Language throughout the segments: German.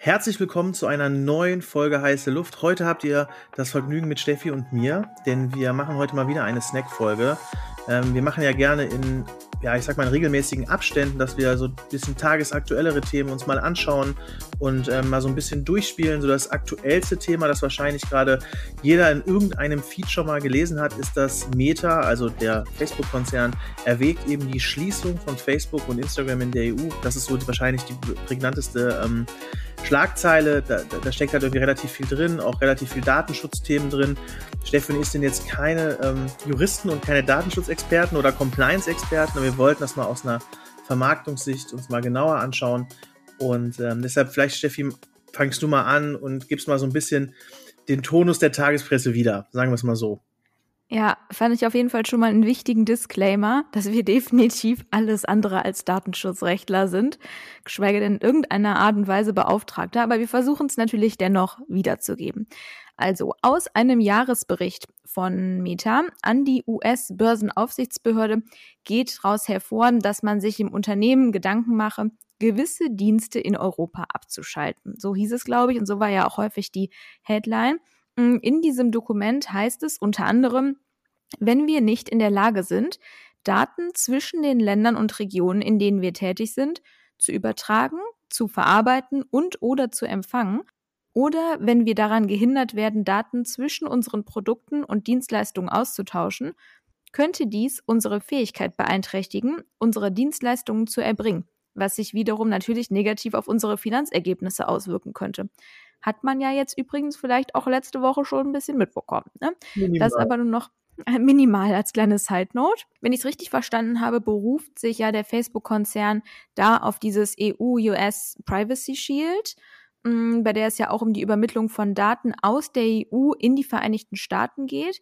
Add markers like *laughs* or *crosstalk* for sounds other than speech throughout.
Herzlich willkommen zu einer neuen Folge Heiße Luft. Heute habt ihr das Vergnügen mit Steffi und mir, denn wir machen heute mal wieder eine Snack-Folge. Ähm, wir machen ja gerne in, ja, ich sag mal, in regelmäßigen Abständen, dass wir so ein bisschen tagesaktuellere Themen uns mal anschauen und ähm, mal so ein bisschen durchspielen. So das aktuellste Thema, das wahrscheinlich gerade jeder in irgendeinem Feed schon mal gelesen hat, ist das Meta, also der Facebook-Konzern, erwägt eben die Schließung von Facebook und Instagram in der EU. Das ist so wahrscheinlich die prägnanteste ähm, Schlagzeile, da, da, steckt halt irgendwie relativ viel drin, auch relativ viel Datenschutzthemen drin. Stefan ist denn jetzt keine ähm, Juristen und keine Datenschutzexperten oder Compliance-Experten, aber wir wollten das mal aus einer Vermarktungssicht uns mal genauer anschauen. Und ähm, deshalb vielleicht, Steffi, fangst du mal an und gibst mal so ein bisschen den Tonus der Tagespresse wieder, sagen wir es mal so. Ja, fand ich auf jeden Fall schon mal einen wichtigen Disclaimer, dass wir definitiv alles andere als Datenschutzrechtler sind, geschweige denn in irgendeiner Art und Weise Beauftragter, aber wir versuchen es natürlich dennoch wiederzugeben. Also aus einem Jahresbericht von Meta an die US-Börsenaufsichtsbehörde geht daraus hervor, dass man sich im Unternehmen Gedanken mache, gewisse Dienste in Europa abzuschalten. So hieß es, glaube ich, und so war ja auch häufig die Headline. In diesem Dokument heißt es unter anderem, wenn wir nicht in der Lage sind, Daten zwischen den Ländern und Regionen, in denen wir tätig sind, zu übertragen, zu verarbeiten und oder zu empfangen, oder wenn wir daran gehindert werden, Daten zwischen unseren Produkten und Dienstleistungen auszutauschen, könnte dies unsere Fähigkeit beeinträchtigen, unsere Dienstleistungen zu erbringen, was sich wiederum natürlich negativ auf unsere Finanzergebnisse auswirken könnte. Hat man ja jetzt übrigens vielleicht auch letzte Woche schon ein bisschen mitbekommen. Ne? Das aber nur noch minimal als kleine Side Note. Wenn ich es richtig verstanden habe, beruft sich ja der Facebook-Konzern da auf dieses EU-US Privacy Shield, mm, bei der es ja auch um die Übermittlung von Daten aus der EU in die Vereinigten Staaten geht.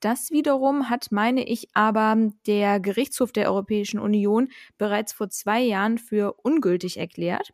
Das wiederum hat, meine ich, aber der Gerichtshof der Europäischen Union bereits vor zwei Jahren für ungültig erklärt.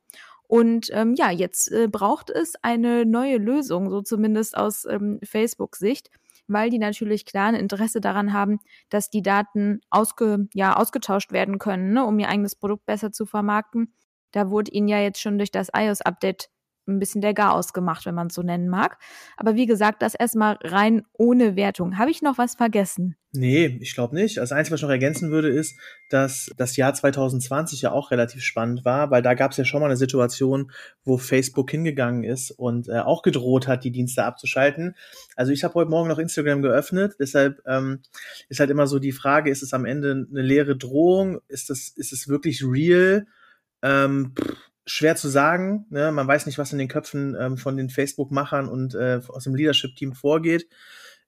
Und ähm, ja, jetzt äh, braucht es eine neue Lösung, so zumindest aus ähm, Facebook-Sicht, weil die natürlich klar ein Interesse daran haben, dass die Daten ausge, ja, ausgetauscht werden können, ne, um ihr eigenes Produkt besser zu vermarkten. Da wurde ihnen ja jetzt schon durch das iOS-Update ein bisschen der Garaus gemacht, wenn man es so nennen mag. Aber wie gesagt, das erstmal rein ohne Wertung. Habe ich noch was vergessen? Nee, ich glaube nicht. Das Einzige, was ich noch ergänzen würde, ist, dass das Jahr 2020 ja auch relativ spannend war, weil da gab es ja schon mal eine Situation, wo Facebook hingegangen ist und äh, auch gedroht hat, die Dienste abzuschalten. Also ich habe heute Morgen noch Instagram geöffnet, deshalb ähm, ist halt immer so die Frage, ist es am Ende eine leere Drohung? Ist es, ist es wirklich real? Ähm, pff, schwer zu sagen. Ne? Man weiß nicht, was in den Köpfen ähm, von den Facebook-Machern und äh, aus dem Leadership-Team vorgeht.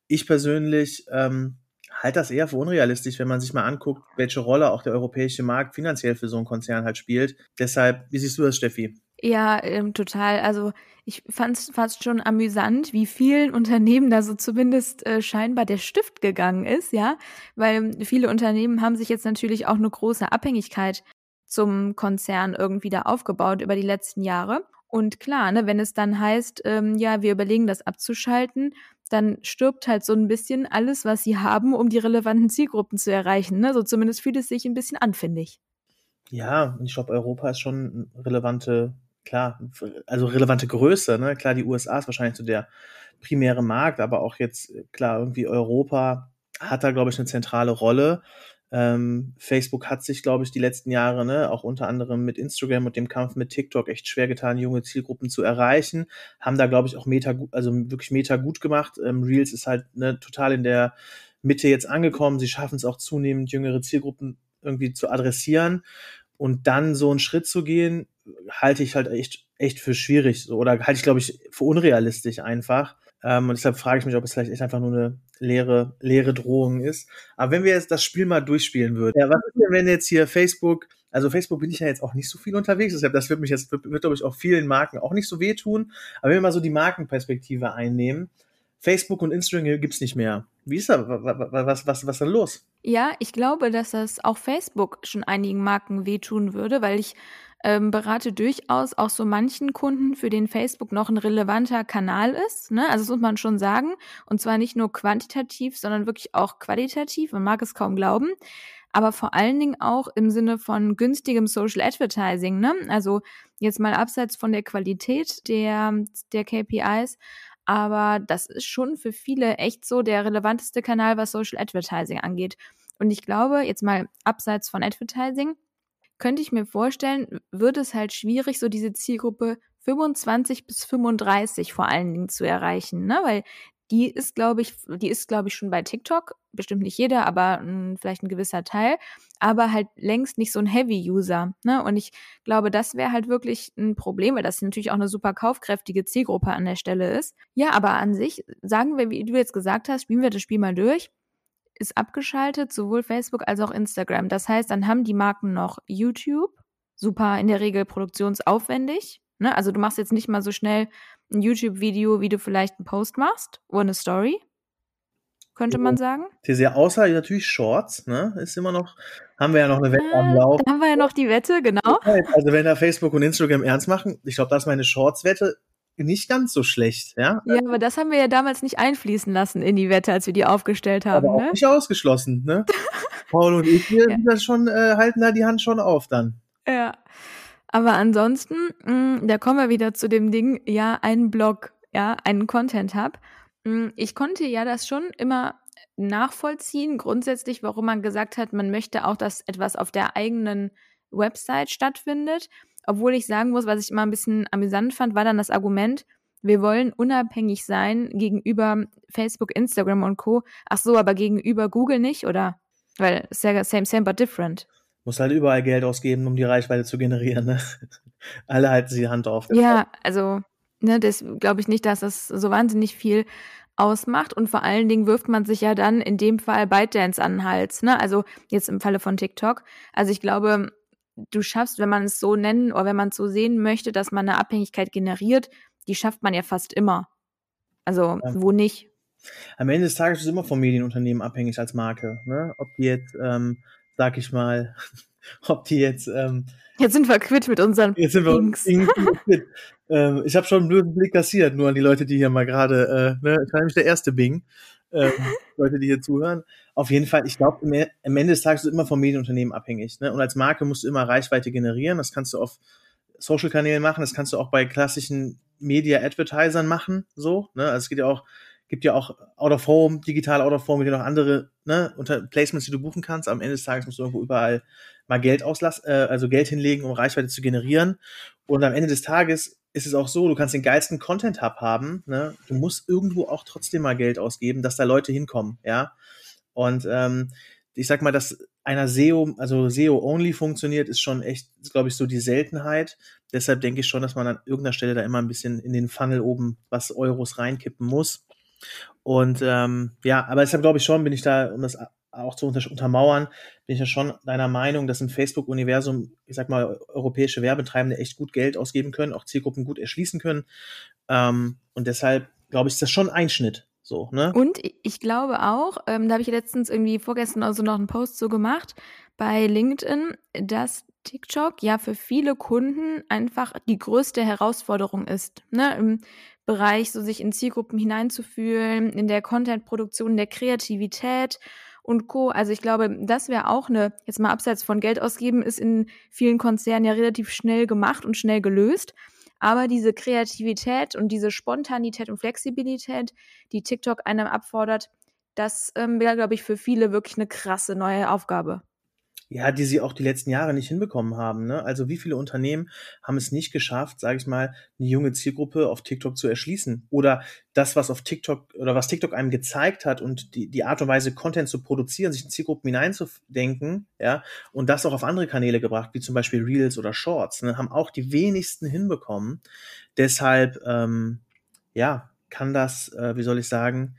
Ich persönlich ähm, halte das eher für unrealistisch, wenn man sich mal anguckt, welche Rolle auch der europäische Markt finanziell für so einen Konzern halt spielt. Deshalb, wie siehst du das, Steffi? Ja, ähm, total. Also ich fand es fast schon amüsant, wie vielen Unternehmen da so zumindest äh, scheinbar der Stift gegangen ist, ja, weil viele Unternehmen haben sich jetzt natürlich auch eine große Abhängigkeit zum Konzern irgendwie da aufgebaut über die letzten Jahre. Und klar, ne, wenn es dann heißt, ähm, ja, wir überlegen das abzuschalten, dann stirbt halt so ein bisschen alles, was sie haben, um die relevanten Zielgruppen zu erreichen. Ne? So zumindest fühlt es sich ein bisschen an, finde ich. Ja, und ich glaube, Europa ist schon relevante, klar, also relevante Größe. Ne? Klar, die USA ist wahrscheinlich so der primäre Markt, aber auch jetzt, klar, irgendwie Europa hat da, glaube ich, eine zentrale Rolle. Ähm, Facebook hat sich, glaube ich, die letzten Jahre, ne, auch unter anderem mit Instagram und dem Kampf mit TikTok echt schwer getan, junge Zielgruppen zu erreichen. Haben da, glaube ich, auch Meta, also wirklich Meta gut gemacht. Ähm, Reels ist halt ne, total in der Mitte jetzt angekommen. Sie schaffen es auch zunehmend, jüngere Zielgruppen irgendwie zu adressieren. Und dann so einen Schritt zu gehen, halte ich halt echt, echt für schwierig. Oder halte ich, glaube ich, für unrealistisch einfach. Ähm, und deshalb frage ich mich, ob es vielleicht echt einfach nur eine leere, leere Drohung ist. Aber wenn wir jetzt das Spiel mal durchspielen würden, ja, was ist denn, wenn jetzt hier Facebook, also Facebook bin ich ja jetzt auch nicht so viel unterwegs, deshalb das wird mich jetzt, wird, wird glaube ich auch vielen Marken auch nicht so wehtun. Aber wenn wir mal so die Markenperspektive einnehmen, Facebook und Instagram gibt's nicht mehr. Wie ist da, was, was, was, was ist denn los? Ja, ich glaube, dass das auch Facebook schon einigen Marken wehtun würde, weil ich ähm, berate durchaus auch so manchen Kunden, für den Facebook noch ein relevanter Kanal ist. Ne? Also das muss man schon sagen. Und zwar nicht nur quantitativ, sondern wirklich auch qualitativ. Man mag es kaum glauben. aber vor allen Dingen auch im Sinne von günstigem Social Advertising. Ne? Also jetzt mal abseits von der Qualität der, der KPIs, aber das ist schon für viele echt so der relevanteste Kanal, was Social Advertising angeht. Und ich glaube, jetzt mal abseits von Advertising, könnte ich mir vorstellen, wird es halt schwierig, so diese Zielgruppe 25 bis 35 vor allen Dingen zu erreichen, ne? Weil die ist, glaube ich, die ist, glaube ich, schon bei TikTok. Bestimmt nicht jeder, aber mh, hm, vielleicht ein gewisser Teil. Aber halt längst nicht so ein Heavy-User. Ne? Und ich glaube, das wäre halt wirklich ein Problem, weil das natürlich auch eine super kaufkräftige Zielgruppe an der Stelle ist. Ja, aber an sich, sagen wir, wie du jetzt gesagt hast, spielen wir das Spiel mal durch ist abgeschaltet, sowohl Facebook als auch Instagram. Das heißt, dann haben die Marken noch YouTube, super in der Regel produktionsaufwendig. Ne? Also du machst jetzt nicht mal so schnell ein YouTube-Video, wie du vielleicht einen Post machst oder eine Story, könnte man sagen. Sehr außer natürlich Shorts, ne? Ist immer noch, haben wir ja noch eine Wette am äh, Laufen. Da haben wir ja noch die Wette, genau. Also wenn da Facebook und Instagram ernst machen, ich glaube, das ist meine Shorts-Wette, nicht ganz so schlecht, ja. Ja, aber das haben wir ja damals nicht einfließen lassen in die Wette, als wir die aufgestellt haben. Aber auch ne? nicht ausgeschlossen, ne? *laughs* Paul und ich, wir ja. schon, äh, halten da die Hand schon auf dann. Ja. Aber ansonsten, mh, mm, da kommen wir wieder zu dem Ding, ja, einen Blog, ja, einen Content Hub. Mh, mm, ich konnte ja das schon immer nachvollziehen, grundsätzlich, warum man gesagt hat, man möchte auch, dass etwas auf der eigenen Website stattfindet. Obwohl ich sagen muss, was ich immer ein bisschen amüsant fand, war dann das Argument, wir wollen unabhängig sein gegenüber Facebook, Instagram und Co. Ach so, aber gegenüber Google nicht, oder? Weil same, same, but different. Muss halt überall Geld ausgeben, um die Reichweite zu generieren. Ne? *laughs* Alle halten sie die Hand auf. Ja, also, ne, das glaube ich nicht, dass das so wahnsinnig viel ausmacht und vor allen Dingen wirft man sich ja dann in dem Fall ByteDance an den Hals, ne? Also jetzt im Falle von TikTok. Also ich glaube, du schaffst, wenn man es so nennen oder wenn man es so sehen möchte, dass man eine Abhängigkeit generiert, die schafft man ja fast immer. Also ja. wo nicht? Am Ende des Tages ist es immer vom Medienunternehmen abhängig als Marke. Ne? Ob die jetzt, ähm, sag ich mal, *laughs* ob die jetzt. Ähm, jetzt sind wir quitt mit unseren Jetzt sind wir Links. quitt. ähm, ich habe schon einen blöden Blick kassiert, nur an die Leute, die hier mal gerade, äh, ne, ich war nämlich der erste Bing ähm, Leute, die hier zuhören. Auf jeden Fall, ich glaube, am Ende des Tages ist es immer vom Medienunternehmen abhängig. Ne? Und als Marke musst du immer Reichweite generieren. Das kannst du auf Social-Kanälen machen, das kannst du auch bei klassischen Media-Advertisern machen. So, ne? Also es geht ja auch, gibt ja auch Out of Home, digital Out of Home, mit noch andere ne, unter Placements, die du buchen kannst. Am Ende des Tages musst du irgendwo überall mal Geld auslassen, äh, also Geld hinlegen, um Reichweite zu generieren. Und am Ende des Tages ist es auch so, du kannst den geilsten Content Hub haben, ne? Du musst irgendwo auch trotzdem mal Geld ausgeben, dass da Leute hinkommen, ja. Und ähm, ich sag mal, dass einer SEO, also SEO-only funktioniert, ist schon echt, glaube ich, so die Seltenheit. Deshalb denke ich schon, dass man an irgendeiner Stelle da immer ein bisschen in den Funnel oben was Euros reinkippen muss. Und ähm, ja, aber deshalb glaube ich schon, bin ich da, um das auch zu unter untermauern, bin ich ja schon deiner Meinung, dass im Facebook-Universum, ich sag mal, europäische Werbetreibende echt gut Geld ausgeben können, auch Zielgruppen gut erschließen können. Ähm, und deshalb, glaube ich, ist das schon ein Schnitt. So, ne? Und ich glaube auch, ähm, da habe ich letztens irgendwie vorgestern also noch einen Post so gemacht bei LinkedIn, dass TikTok ja für viele Kunden einfach die größte Herausforderung ist. Ne? Im Bereich, so sich in Zielgruppen hineinzufühlen, in der Contentproduktion, der Kreativität und Co. Also ich glaube, das wäre auch eine, jetzt mal abseits von Geld ausgeben, ist in vielen Konzernen ja relativ schnell gemacht und schnell gelöst. Aber diese Kreativität und diese Spontanität und Flexibilität, die TikTok einem abfordert, das ähm, wäre, glaube ich, für viele wirklich eine krasse neue Aufgabe ja, die sie auch die letzten Jahre nicht hinbekommen haben. Ne? Also wie viele Unternehmen haben es nicht geschafft, sage ich mal, eine junge Zielgruppe auf TikTok zu erschließen? Oder das, was auf TikTok oder was TikTok einem gezeigt hat und die, die Art und Weise, Content zu produzieren, sich in Zielgruppen hineinzudenken, ja, und das auch auf andere Kanäle gebracht, wie zum Beispiel Reels oder Shorts, ne, haben auch die wenigsten hinbekommen. Deshalb, ähm, ja, kann das, äh, wie soll ich sagen,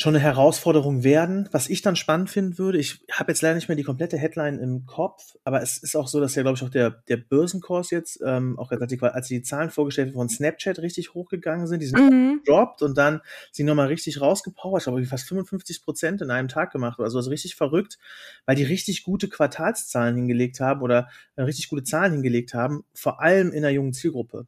schon eine Herausforderung werden. Was ich dann spannend finden würde, ich habe jetzt leider nicht mehr die komplette Headline im Kopf, aber es ist auch so, dass ja, glaube ich, auch der, der Börsenkurs jetzt, ähm, auch als die, als die Zahlen vorgestellt von Snapchat richtig hochgegangen sind, die sind mhm. gedroppt und dann sind nochmal richtig rausgepowert, ich glaube, fast 55 Prozent in einem Tag gemacht oder so, also richtig verrückt, weil die richtig gute Quartalszahlen hingelegt haben oder äh, richtig gute Zahlen hingelegt haben, vor allem in der jungen Zielgruppe.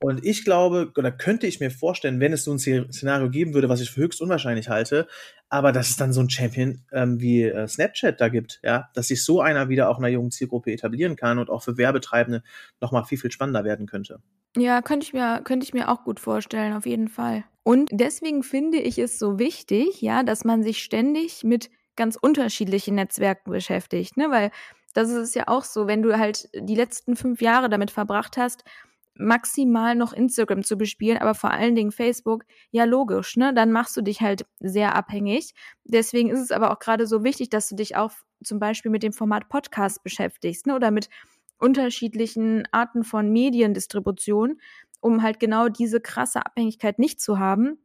Und ich glaube, oder könnte ich mir vorstellen, wenn es so ein Szenario geben würde, was ich für höchst unwahrscheinlich halte, aber dass es dann so ein Champion ähm, wie äh, Snapchat da gibt, ja, dass sich so einer wieder auch in einer jungen Zielgruppe etablieren kann und auch für Werbetreibende nochmal viel, viel spannender werden könnte. Ja, könnte ich mir, könnte ich mir auch gut vorstellen, auf jeden Fall. Und deswegen finde ich es so wichtig, ja, dass man sich ständig mit ganz unterschiedlichen Netzwerken beschäftigt, ne, weil das ist ja auch so, wenn du halt die letzten fünf Jahre damit verbracht hast, maximal noch Instagram zu bespielen, aber vor allen Dingen Facebook, ja logisch, ne? Dann machst du dich halt sehr abhängig. Deswegen ist es aber auch gerade so wichtig, dass du dich auch zum Beispiel mit dem Format Podcast beschäftigst, ne? Oder mit unterschiedlichen Arten von Mediendistribution, um halt genau diese krasse Abhängigkeit nicht zu haben.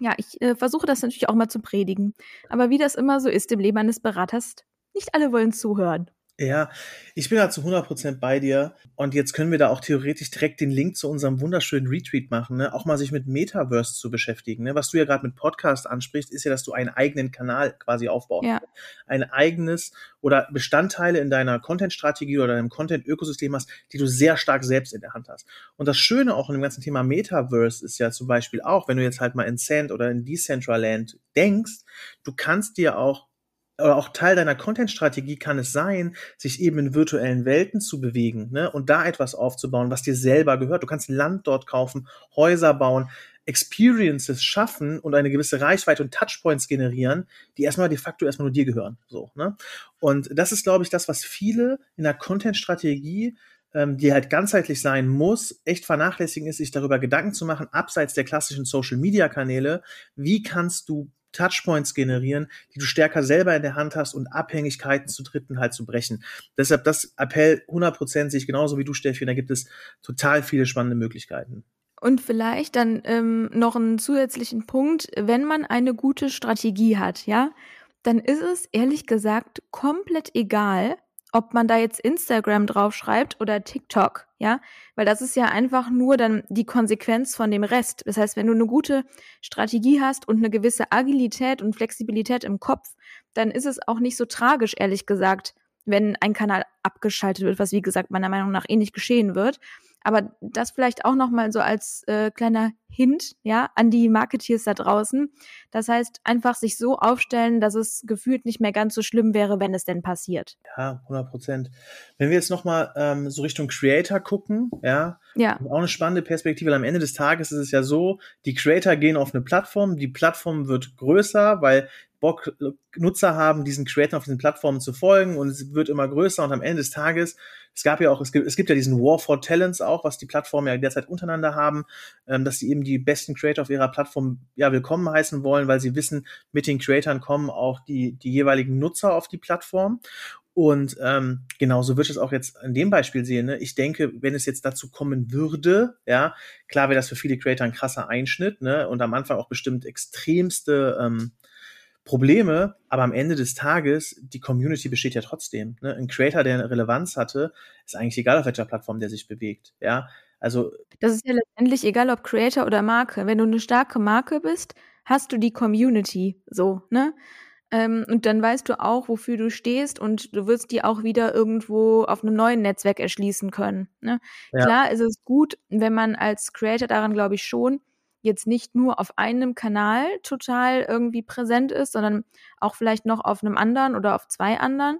Ja, ich äh, versuche das natürlich auch mal zu predigen. Aber wie das immer so ist im Leben eines Beraters, nicht alle wollen zuhören. Ja, ich bin da zu 100% bei dir. Und jetzt können wir da auch theoretisch direkt den Link zu unserem wunderschönen Retweet machen, ne? auch mal sich mit Metaverse zu beschäftigen. Ne? Was du ja gerade mit Podcast ansprichst, ist ja, dass du einen eigenen Kanal quasi aufbaust. Ja. Ein eigenes oder Bestandteile in deiner Content-Strategie oder deinem Content-Ökosystem hast, die du sehr stark selbst in der Hand hast. Und das Schöne auch in dem ganzen Thema Metaverse ist ja zum Beispiel auch, wenn du jetzt halt mal in Sand oder in Decentraland denkst, du kannst dir auch oder auch Teil deiner Content-Strategie kann es sein, sich eben in virtuellen Welten zu bewegen ne? und da etwas aufzubauen, was dir selber gehört. Du kannst Land dort kaufen, Häuser bauen, Experiences schaffen und eine gewisse Reichweite und Touchpoints generieren, die erstmal de facto erstmal nur dir gehören. So, ne? Und das ist, glaube ich, das, was viele in der Content-Strategie ähm, die halt ganzheitlich sein muss, echt vernachlässigen ist, sich darüber Gedanken zu machen, abseits der klassischen Social-Media-Kanäle, wie kannst du Touchpoints generieren, die du stärker selber in der Hand hast und Abhängigkeiten zu Dritten halt zu brechen. Deshalb das Appell 100% sehe ich genauso wie du, Steffi, da gibt es total viele spannende Möglichkeiten. Und vielleicht dann ähm, noch einen zusätzlichen Punkt, wenn man eine gute Strategie hat, ja, dann ist es ehrlich gesagt komplett egal, ob man da jetzt Instagram draufschreibt oder TikTok, ja, weil das ist ja einfach nur dann die Konsequenz von dem Rest. Das heißt, wenn du eine gute Strategie hast und eine gewisse Agilität und Flexibilität im Kopf, dann ist es auch nicht so tragisch, ehrlich gesagt, wenn ein Kanal abgeschaltet wird, was wie gesagt meiner Meinung nach eh nicht geschehen wird. Aber das vielleicht auch nochmal so als äh, kleiner Hint, ja, an die Marketeers da draußen. Das heißt, einfach sich so aufstellen, dass es gefühlt nicht mehr ganz so schlimm wäre, wenn es denn passiert. Ja, 100 Prozent. Wenn wir jetzt nochmal ähm, so Richtung Creator gucken, ja, ja, auch eine spannende Perspektive. Weil am Ende des Tages ist es ja so, die Creator gehen auf eine Plattform, die Plattform wird größer, weil Bock Nutzer haben, diesen Creators auf diesen Plattformen zu folgen und es wird immer größer und am Ende des Tages, es gab ja auch, es gibt, es gibt ja diesen War for Talents auch, was die Plattformen ja derzeit untereinander haben, ähm, dass sie eben die besten Creator auf ihrer Plattform ja willkommen heißen wollen, weil sie wissen, mit den Creatoren kommen auch die, die jeweiligen Nutzer auf die Plattform. Und ähm, genauso wird es auch jetzt in dem Beispiel sehen. Ne? Ich denke, wenn es jetzt dazu kommen würde, ja, klar wäre das für viele Creator ein krasser Einschnitt, ne? Und am Anfang auch bestimmt extremste ähm, Probleme, aber am Ende des Tages, die Community besteht ja trotzdem. Ne? Ein Creator, der eine Relevanz hatte, ist eigentlich egal, auf welcher Plattform der sich bewegt. Ja, also. Das ist ja letztendlich egal, ob Creator oder Marke. Wenn du eine starke Marke bist, hast du die Community so, ne? Ähm, und dann weißt du auch, wofür du stehst und du wirst die auch wieder irgendwo auf einem neuen Netzwerk erschließen können. Ne? Ja. Klar ist es gut, wenn man als Creator daran, glaube ich, schon jetzt nicht nur auf einem Kanal total irgendwie präsent ist, sondern auch vielleicht noch auf einem anderen oder auf zwei anderen.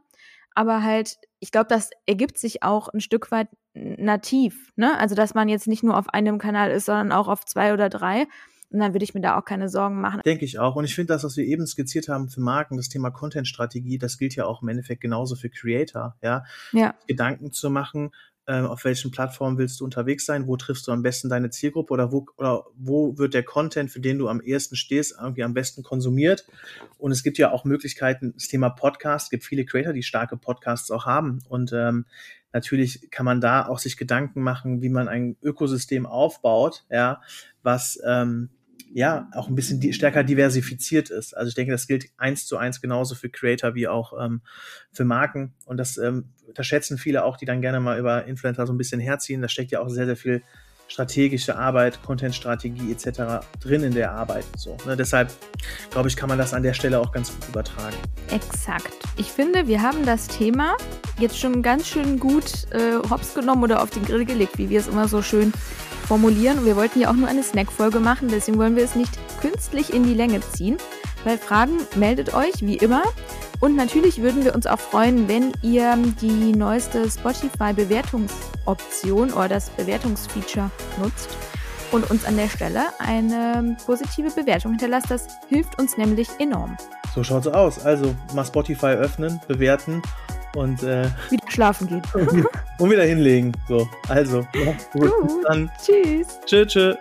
Aber halt, ich glaube, das ergibt sich auch ein Stück weit nativ, ne? Also, dass man jetzt nicht nur auf einem Kanal ist, sondern auch auf zwei oder drei. Und dann würde ich mir da auch keine Sorgen machen. Denke ich auch. Und ich finde das, was wir eben skizziert haben für Marken, das Thema Content-Strategie, das gilt ja auch im Endeffekt genauso für Creator, ja. ja. Gedanken zu machen, auf welchen Plattformen willst du unterwegs sein, wo triffst du am besten deine Zielgruppe oder wo, oder wo wird der Content, für den du am ehesten stehst, irgendwie am besten konsumiert. Und es gibt ja auch Möglichkeiten, das Thema Podcast, es gibt viele Creator, die starke Podcasts auch haben. Und ähm, natürlich kann man da auch sich Gedanken machen, wie man ein Ökosystem aufbaut, ja, was ähm, ja auch ein bisschen stärker diversifiziert ist. Also ich denke, das gilt eins zu eins genauso für Creator wie auch ähm, für Marken. Und das ähm, unterschätzen viele auch, die dann gerne mal über Influencer so ein bisschen herziehen. Da steckt ja auch sehr, sehr viel strategische Arbeit, Content-Strategie etc. drin in der Arbeit. So, ne? Deshalb glaube ich, kann man das an der Stelle auch ganz gut übertragen. Exakt. Ich finde, wir haben das Thema jetzt schon ganz schön gut äh, hops genommen oder auf den Grill gelegt, wie wir es immer so schön formulieren. Und wir wollten ja auch nur eine Snack-Folge machen, deswegen wollen wir es nicht künstlich in die Länge ziehen. Bei Fragen meldet euch, wie immer. Und natürlich würden wir uns auch freuen, wenn ihr die neueste Spotify-Bewertungsoption oder das Bewertungsfeature nutzt und uns an der Stelle eine positive Bewertung hinterlasst. Das hilft uns nämlich enorm. So schaut's aus. Also mal Spotify öffnen, bewerten und äh, wieder schlafen gehen. *laughs* und wieder hinlegen. So, also, gut. Dann. Tschüss. Tschüss. tschüss.